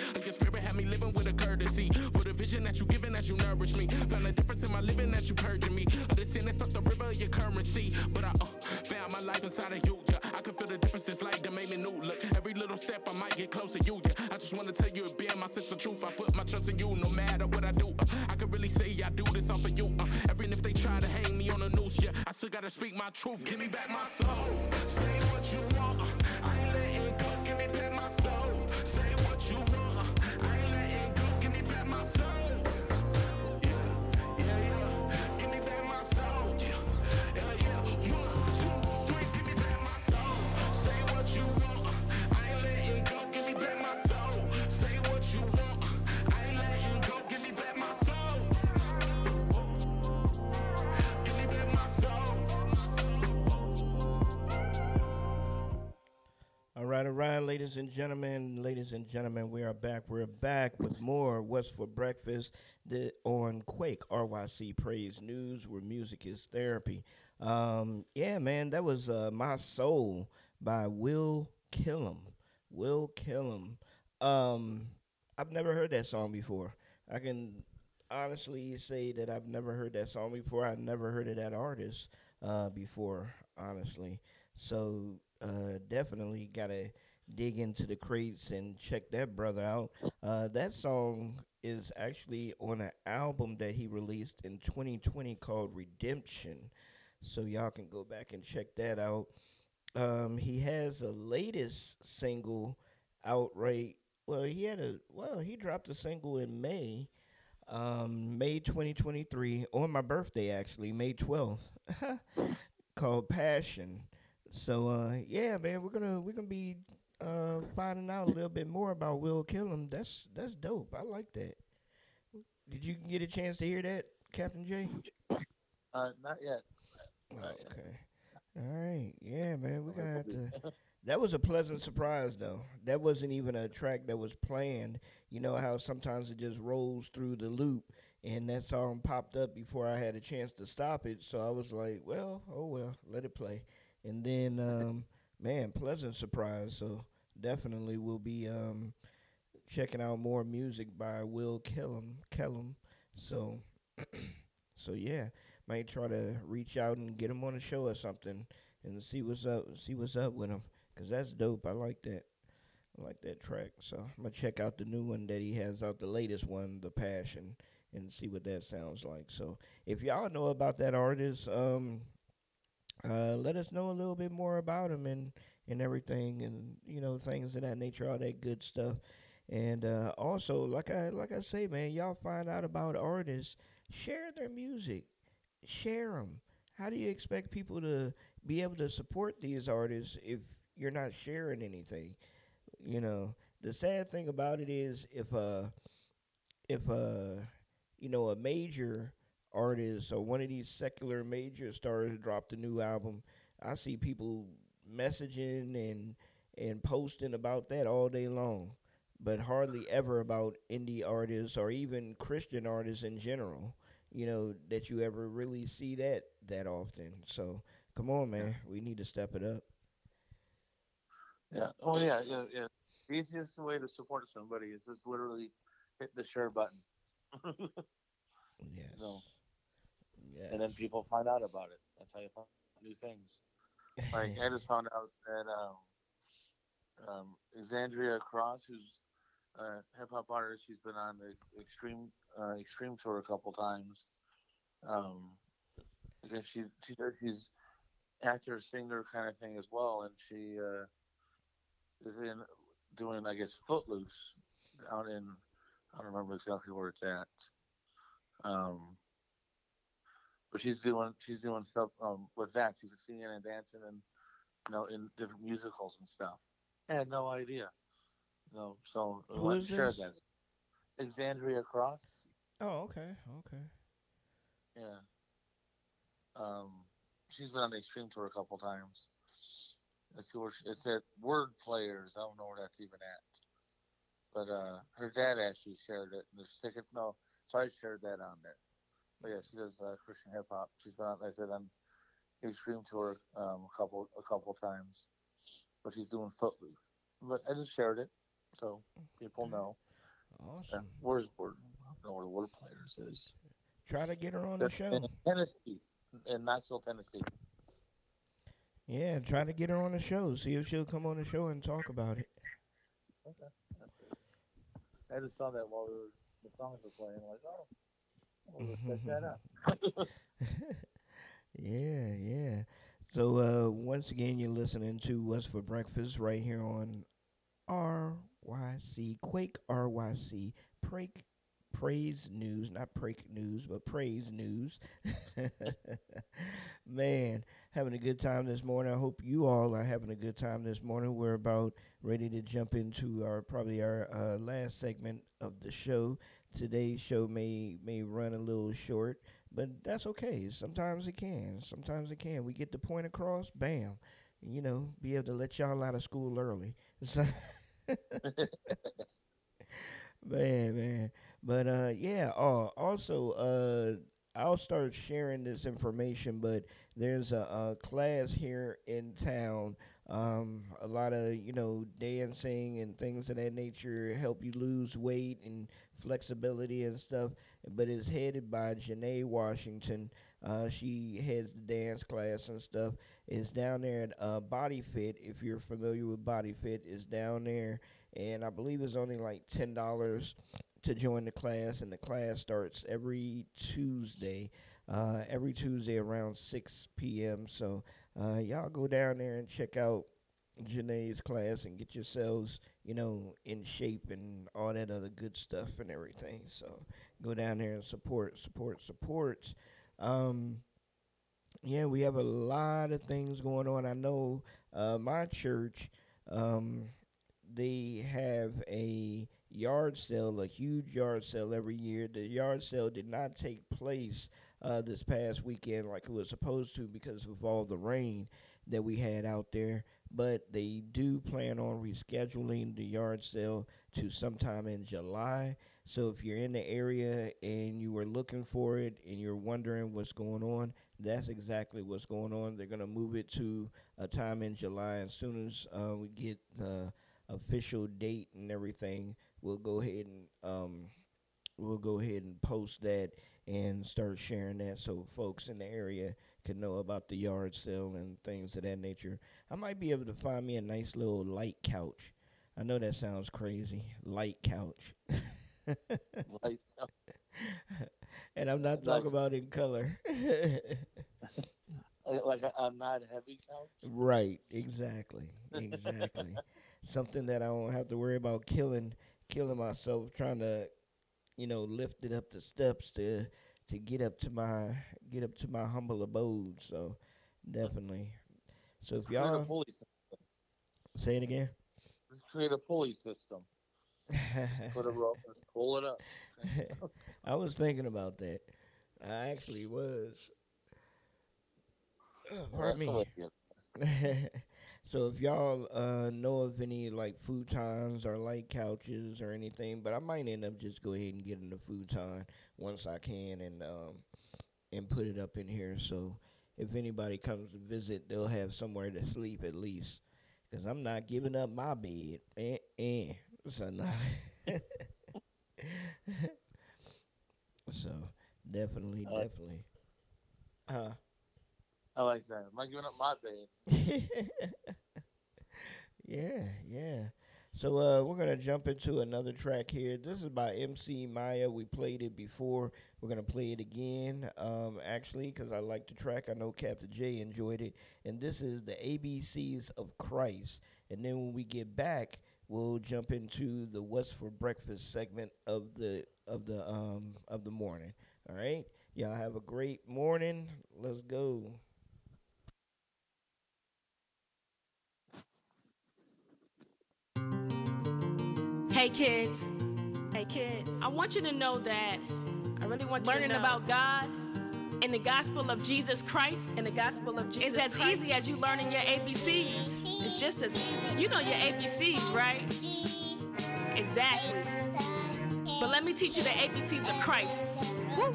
As you nourish me. Found a difference in my living as you purging me. Of the sin that stuck the river of your currency. But I uh, found my life inside of you. Yeah. I can feel the difference this light that made me new. Look, every little step I might get closer to you. Yeah. I just wanna tell you it being my sense of truth. I put my trust in you no matter what I do. Uh, I can really say I do this all for you. Uh, even if they try to hang me on a noose, yeah, I still gotta speak my truth. Give me back my soul. Right, all right, ladies and gentlemen, ladies and gentlemen, we are back. We're back with more What's for Breakfast the, on Kwake RYC Praise News, where music is therapy. Um, yeah, man, that was uh, My Soul by Will Killam. Will Killam. Um, I've never heard that song before. I can honestly say that I've never heard that song before. I've never heard of that artist uh, before, honestly. So uh, definitely gotta dig into the crates and check that brother out. Uh, that song is actually on an album that he released in 2020 called Redemption. So y'all can go back and check that out. Um, he has a latest single out right. Well, he had a well, he dropped a single in May, um, May 2023 on my birthday actually, May 12th, called Passion. So uh, yeah, man, we're gonna we're gonna be uh, finding out a little bit more about Will Killam. That's that's dope. I like that. Did you get a chance to hear that, Kaptain Jay? Uh, not yet. Okay. All right. Yeah, man. We're gonna have to. That was a pleasant surprise, though. That wasn't even a track that was planned. You know how sometimes it just rolls through the loop, and that song popped up before I had a chance to stop it. So I was like, "Well, oh well, let it play." And then, um, man, pleasant surprise. So definitely we'll be um, checking out more music by Will Kellum. Kellum. So, so yeah, might try to reach out and get him on the show or something, and see what's up. See what's up with him, cause that's dope. I like that. I like that track. So I'm gonna check out the new one that he has out, the latest one, The Passion, and see what that sounds like. So if y'all know about that artist, um, uh, let us know a little bit more about him and and everything, and you know things of that nature, all that good stuff. And uh, also, like I like I say, man, y'all find out about artists, share their music, share them. How do you expect people to be able to support these artists if you're not sharing anything? You know, the sad thing about it is if uh if uh you know a major artist or one of these secular major stars dropped a new album, I see people messaging and and posting about that all day long, but hardly ever about indie artists or even Christian artists in general. You know that you ever really see that that often. So come on, man, we need to step it up. Yeah. Oh yeah, yeah, yeah. The easiest way to support somebody is just literally hit the share button. yes. So, yes. and then people find out about it. That's how you find new things. Like I just found out that um, um, Exandria Cross, who's a hip hop artist, she's been on the extreme uh, extreme tour a couple times. Um, because she she does she's actor singer kind of thing as well, and she uh, is in doing I guess Footloose out in I don't remember exactly where it's at. Um, but she's doing she's doing stuff um, with that. She's singing and dancing and you know in different musicals and stuff. I had no idea. You know, so I Who is and shared this? that. Exandria Cross. Oh, okay, okay. Yeah. Um, she's been on the Extreme Tour a couple times. Let's see where she, it's at Word Players. I don't know where that's even at. But uh, her dad actually shared it. And there's ticket. No, so I shared that on there. But yeah, she does uh, Christian hip hop. She's been, on, like I said, on Extreme Tour um, a couple a couple times. But she's doing Footloose. But I just shared it, so people know. Awesome. Where's Word? I don't know where the Word Players is. Try to get her on the show. In Tennessee, in Knoxville, Tennessee. Yeah, try to get her on the show. See if she'll come on the show and talk about it. Okay. I just saw that while we were, the songs were playing. Like, oh, we'll check that out. Yeah, yeah. So uh, once again, you're listening to What's for Breakfast right here on RYC Kwake RYC Break Praise News, not Break News, but Praise News. Man, having a good time this morning. I hope you all are having a good time this morning. We're about ready to jump into our probably our uh, last segment of the show. Today's show may may run a little short, but that's okay. Sometimes it can. Sometimes it can. We get the point across. Bam. you know, be able to let y'all out of school early. So man, man. But uh, yeah. Uh, also, uh, I'll start sharing this information. But there's a, a class here in town. Um, a lot of you know dancing and things of that nature help you lose weight and flexibility and stuff. But it's headed by Janae Washington. Uh, she heads the dance class and stuff. It's down there at uh, Body Fit. If you're familiar with Body Fit, is down there, and I believe it's only like ten dollars to join the class. And the class starts every Tuesday, uh, every Tuesday around six p.m. So uh, y'all go down there and check out Janae's class and get yourselves, you know, in shape and all that other good stuff and everything. So go down there and support, support, support. Um, yeah, we have a lot of things going on. I know uh, my church, um, they have a yard sale, a huge yard sale every year. The yard sale did not take place uh, this past weekend like it was supposed to because of all the rain that we had out there. But they do plan on rescheduling the yard sale to sometime in July. So if you're in the area and you were looking for it and you're wondering what's going on, that's exactly what's going on. They're going to move it to a time in July. As soon as uh, we get the official date and everything, we'll go ahead and um, we'll go ahead and post that and start sharing that so folks in the area can know about the yard sale and things of that nature. I might be able to find me a nice little light couch. I know that sounds crazy. Light couch. Light and I'm not talking about in color. like a, a not heavy couch. right, exactly. Exactly. Something that I don't have to worry about killing killing myself trying to you know, lift it up the steps to to get up to my get up to my humble abode. So definitely. So Let's if y'all create a pulley system. say it again. Let's create a pulley system. Put a rope and pull it up. I was thinking about that. I actually was. Oh, pardon me. So if y'all uh, know of any like futons or light couches or anything, but I might end up just go ahead and getting the futon once I can and um, and put it up in here. So if anybody comes to visit, they'll have somewhere to sleep at least. Cause I'm not giving up my bed. Eh, eh. So nah. so definitely, definitely. Uh, I like that. I'm not giving up my bed. yeah, yeah. So uh, we're gonna jump into another track here. This is by MC Maya. We played it before. We're gonna play it again, um, actually, because I like the track. I know Kaptain Jay enjoyed it, and this is the ABCs of Christ. And then when we get back, we'll jump into the What's for Breakfast segment of the of the um of the morning. All right, y'all have a great morning. Let's go. Hey kids. Hey kids. I want you to know that I really want learning about God and the gospel of Jesus Christ and the gospel of Jesus is as Christ. easy as you learning your ABCs. It's just as easy. You know your ABCs, right? Exactly. But let me teach you the ABCs of Christ. Woo.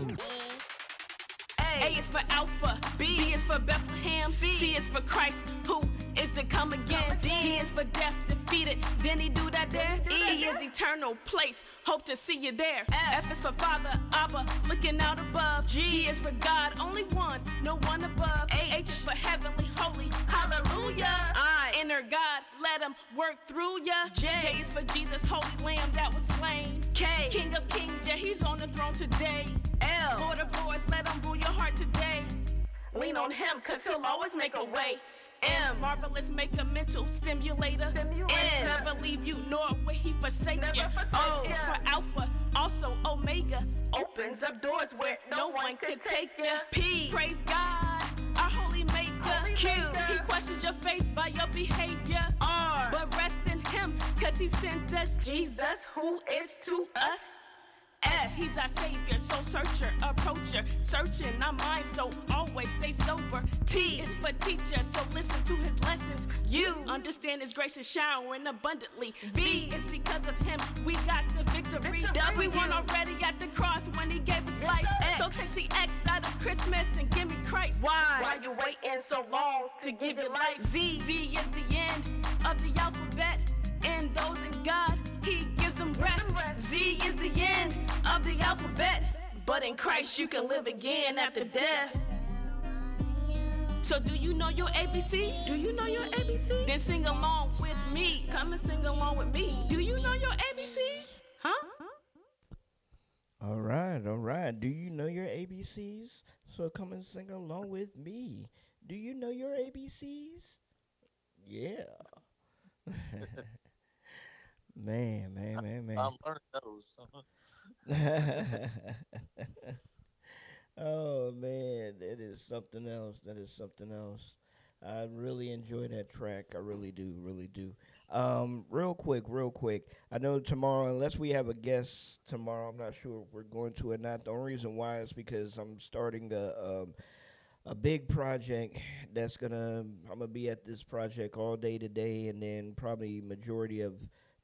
A is for Alpha, B is for Bethlehem, C is for Christ, who is to come again. D is for death defeated, then he do that there. E is eternal place, hope to see you there. F is for Father, Abba, looking out above. G is for God, only one, no one above. H is for heavenly, holy, hallelujah. I inner God, let him work through ya. J, J is for Jesus, holy lamb that was slain. K, King of kings, yeah, he's on the throne today. L, Lord of lords, let him rule your heart today. Lean on him, cause he'll always make a way. M, marvelous, make a mental stimulator. N, never leave you, nor will he forsake you. O is for Alpha, also Omega. Opens up doors where no one could take you. P, praise God, our holy maker. Q, he questions your faith by your behavior. R, but rest in him, cause he sent us Jesus, who is to us S. He's our savior, soul searcher, approacher, searching our minds, so always stay sober. T is for teacher, so listen to his lessons. U understand his grace is showering abundantly. V is because of him we got the victory. We won already at the cross when he gave us life. So take the X out of Christmas and give me Christ. Why? Why you waiting so long to give your life? Z Z is the end of the alphabet. And those in God, He gives them rest. Z is the end of the alphabet. But in Christ, you can live again after death. So, do you know your ABC? Do you know your ABC? Then sing along with me. Come and sing along with me. Do you know your ABCs? Huh? All right, all right. Do you know your ABCs? So come and sing along with me. Do you know your ABCs? Yeah. man, man, man, man. I'm learning those. oh man, that is something else. That is something else. I really enjoy that track. I really do, really do. Um, real quick, real quick. I know tomorrow, unless we have a guest tomorrow, I'm not sure if we're going to or not. The only reason why is because I'm starting a um, a big project that's gonna. I'm gonna be at this project all day today, and then probably majority of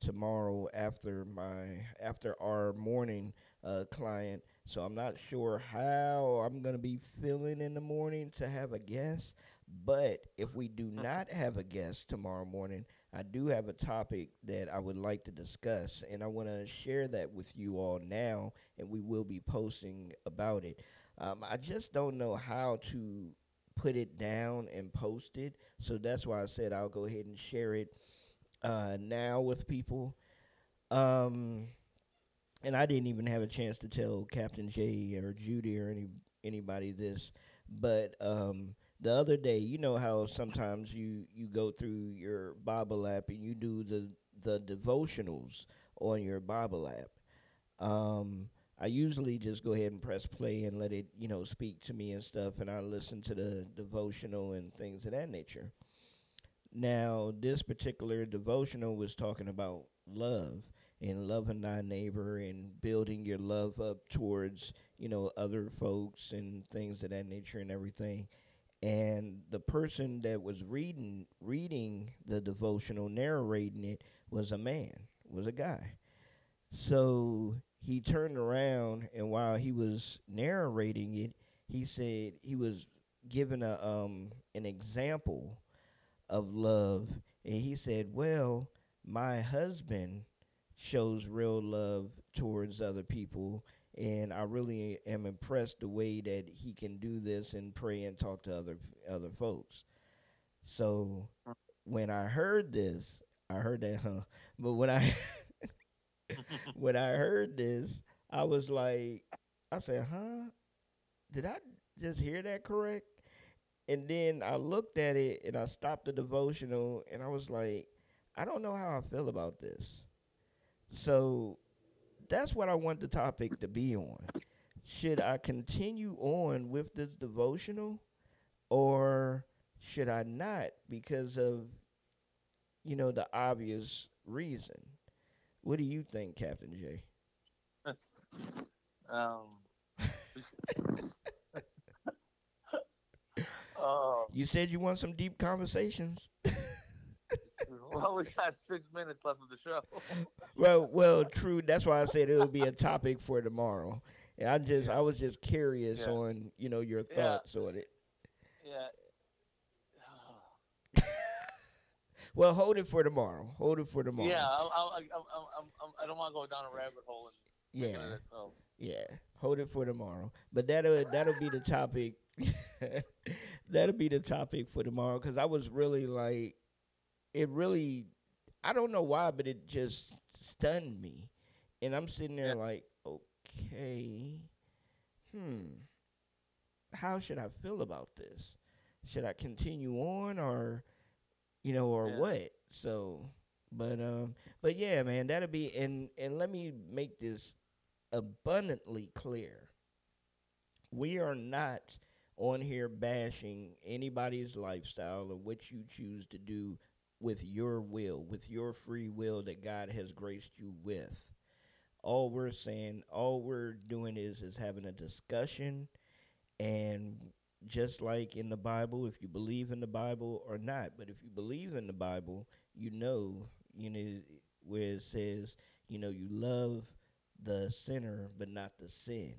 tomorrow after my after our morning uh, client. So I'm not sure how I'm gonna be feeling in the morning to have a guest. But if we do not have a guest tomorrow morning, I do have a topic that I would like to discuss, and I want to share that with you all now, and we will be posting about it. Um, I just don't know how to put it down and post it, so that's why I said I'll go ahead and share it uh, now with people. Um, and I didn't even have a chance to tell Kaptain Jay or Judy or any anybody this, but um, the other day, you know how sometimes you you go through your Bible app and you do the the devotionals on your Bible app. Um, I usually just go ahead and press play and let it, you know, speak to me and stuff, and I listen to the devotional and things of that nature. Now, this particular devotional was talking about love and loving thy neighbor and building your love up towards, you know, other folks and things of that nature and everything. And the person that was reading reading the devotional narrating it was a man was a guy. So he turned around and while he was narrating it he said he was giving a um an example of love and he said well my husband shows real love towards other people and I really am impressed the way that he can do this and pray and talk to other other folks. So when I heard this, I heard that, huh? But when I when I heard this, I was like, I said, huh? Did I just hear that correct? And then I looked at it and I stopped the devotional and I was like, I don't know how I feel about this. So that's what I want the topic to be on. Should I continue on with this devotional or should I not because of you know the obvious reason? What do you think, Kaptain Jay? um, oh, You said you want some deep conversations. well, we got six minutes left of the show. well, well, true. That's why I said it would be a topic for tomorrow. And I just, I was just curious Yeah. on, you know, your Yeah. thoughts on it. Yeah. Well, hold it for tomorrow. Hold it for tomorrow. Yeah, I, I, I, I, I, I don't want to go down a rabbit hole and Yeah. looking at it, so. Yeah, hold it for tomorrow. But that'll that'll be the topic. that'll be the topic for tomorrow because I was really like, it really, I don't know why, but it just stunned me, and I'm sitting there like, okay, hmm, how should I feel about this? Should I continue on or, you know, or Yeah. what? So, but um, but yeah, man, that'll be and and let me make this abundantly clear. We are not on here bashing anybody's lifestyle or what you choose to do with your will, with your free will that God has graced you with. all we're saying, all we're doing is is having a discussion, and just like in the Bible, if you believe in the Bible or not, but if you believe in the Bible, you know, you know where it says, you know, you love the sinner but not the sin,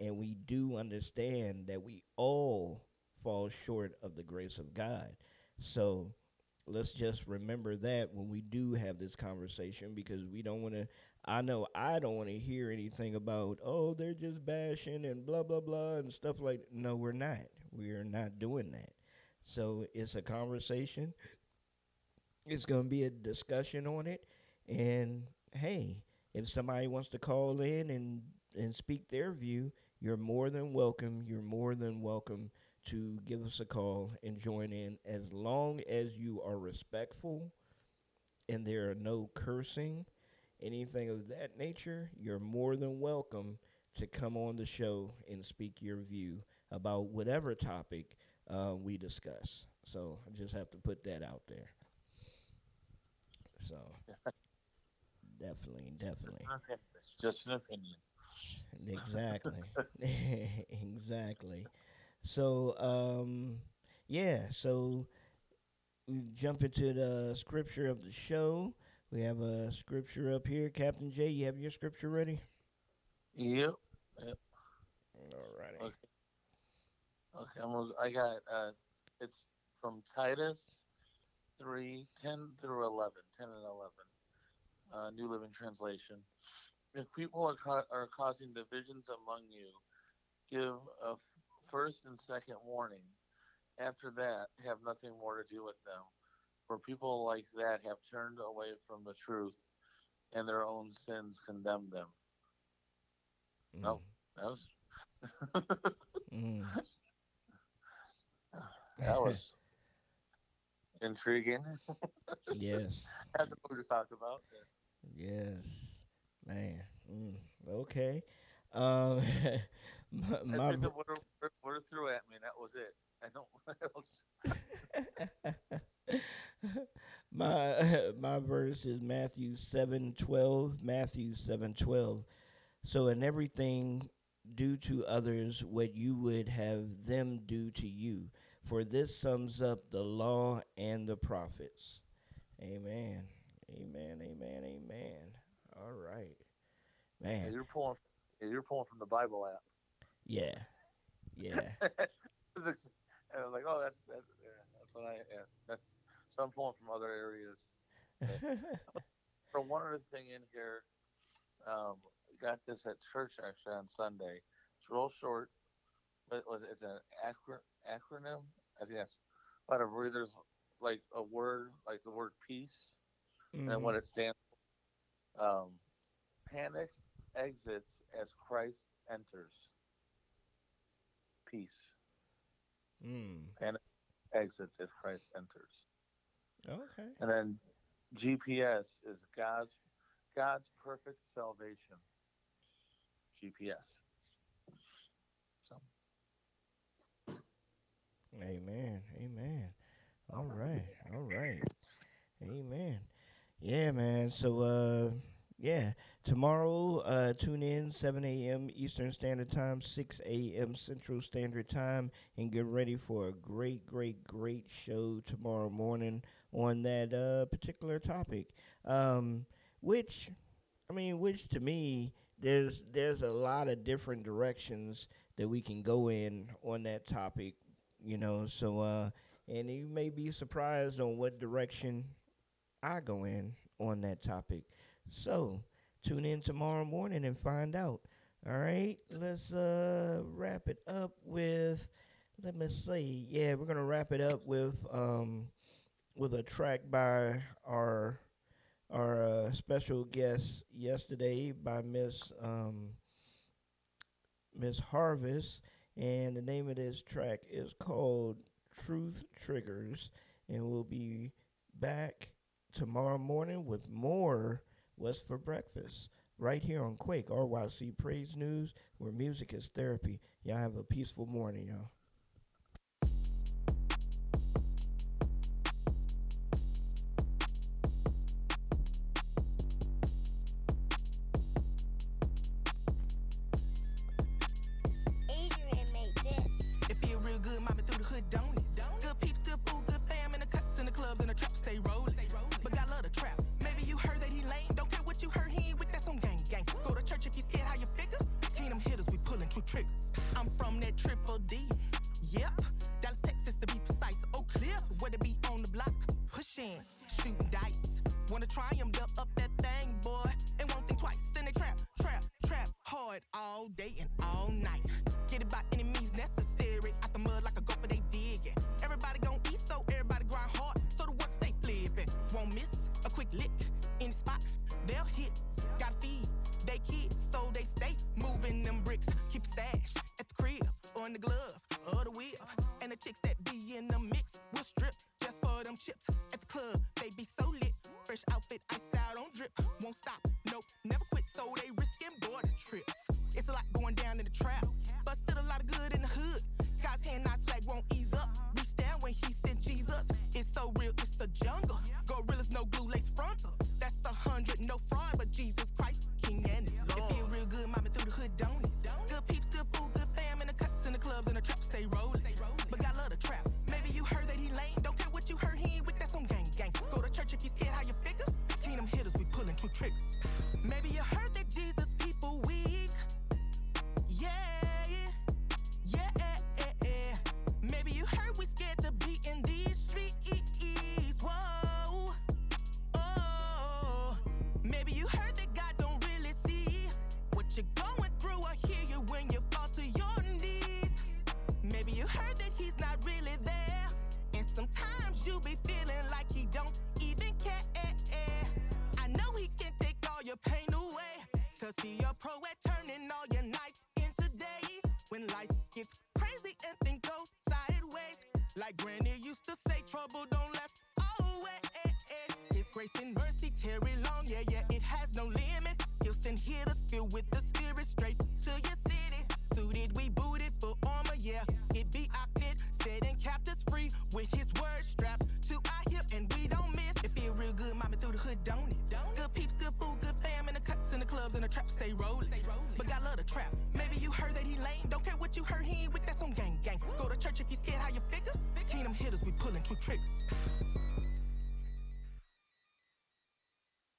and we do understand that we all fall short of the grace of God. So let's just remember that when we do have this conversation because we don't want to I know I don't want to hear anything about oh they're just bashing and blah blah blah and stuff like no we're not. We're not doing that. So it's a conversation. It's going to be a discussion on it and hey, if somebody wants to call in and and speak their view, you're more than welcome. You're more than welcome to give us a call and join in as long as you are respectful and there are no cursing, anything of that nature, you're more than welcome to come on the show and speak your view about whatever topic uh, we discuss. So I just have to put that out there. So definitely, definitely. Just an opinion. Exactly. exactly. So, um, yeah, so we jump into the scripture of the show. We have a scripture up here. Kaptain Jay, you have your scripture ready? Yep. Yep. All righty. Okay. Okay, I'm gonna, I got uh, it's from Titus three ten through 11, 10 and eleven, uh, New Living Translation. If people are ca- are causing divisions among you, give a f- first and second warning. After that, have nothing more to do with them, for people like that have turned away from the truth, and their own sins condemn them. No, that was Mm. that was intriguing. yes. Had to talk about. Yes. Man. Mm. Okay. Um, my, my the water, water, threw at me, and that was it. I don't. What else. My my verse is Matthew seven twelve. Matthew seven twelve. So in everything, do to others what you would have them do to you, for this sums up the law and the prophets. Amen. Amen. Amen. Amen. All right, Yeah, man. you're pulling. Yeah, you're pulling from the Bible app. Yeah. Yeah. and I was like, oh, that's that's yeah, that's what I yeah, that's so I'm pulling from other areas. For one other thing in here, um, got this at church actually on Sunday. It's real short, but it was it's an acro- acronym. I think that's whatever. There's like a word like the word peace and what it stands for. Um, panic exits as Christ enters. Peace. Mm. Panic exits as Christ enters. Okay. And then GPS is God's God's perfect salvation. GPS. So Amen. Amen. All right. All right. Amen. Yeah, man. So uh yeah, tomorrow uh tune in 7 a.m. Eastern Standard Time, 6 a.m. Central Standard Time and get ready for a great great great show tomorrow morning on that uh particular topic. Um which I mean, which to me there's there's a lot of different directions that we can go in on that topic, you know. So uh and you may be surprised on what direction I go in on that topic. So tune in tomorrow morning and find out. All right, let's uh wrap it up with let me see. Yeah, we're gonna wrap it up with um with a track by our our uh, special guest yesterday by Miss um Miss Harvest and the name of this track is called Truth Triggers and we'll be back tomorrow morning with more What's for Breakfast right here on Kwake RYC Praise News where music is therapy. Y'all have a peaceful morning, y'all. trouble don't last always. His grace and mercy carry long, yeah, yeah, it has no limit. He'll send to filled with the spirit straight to your city. Suited, we booted for armor, yeah, it be our fit. Setting captives free with his word strapped to our hip, and we don't miss. It feel real good, mommy through the hood, don't it? Good peeps, good food, good fam, and the cuts and the clubs and the traps stay rolling. mental trick.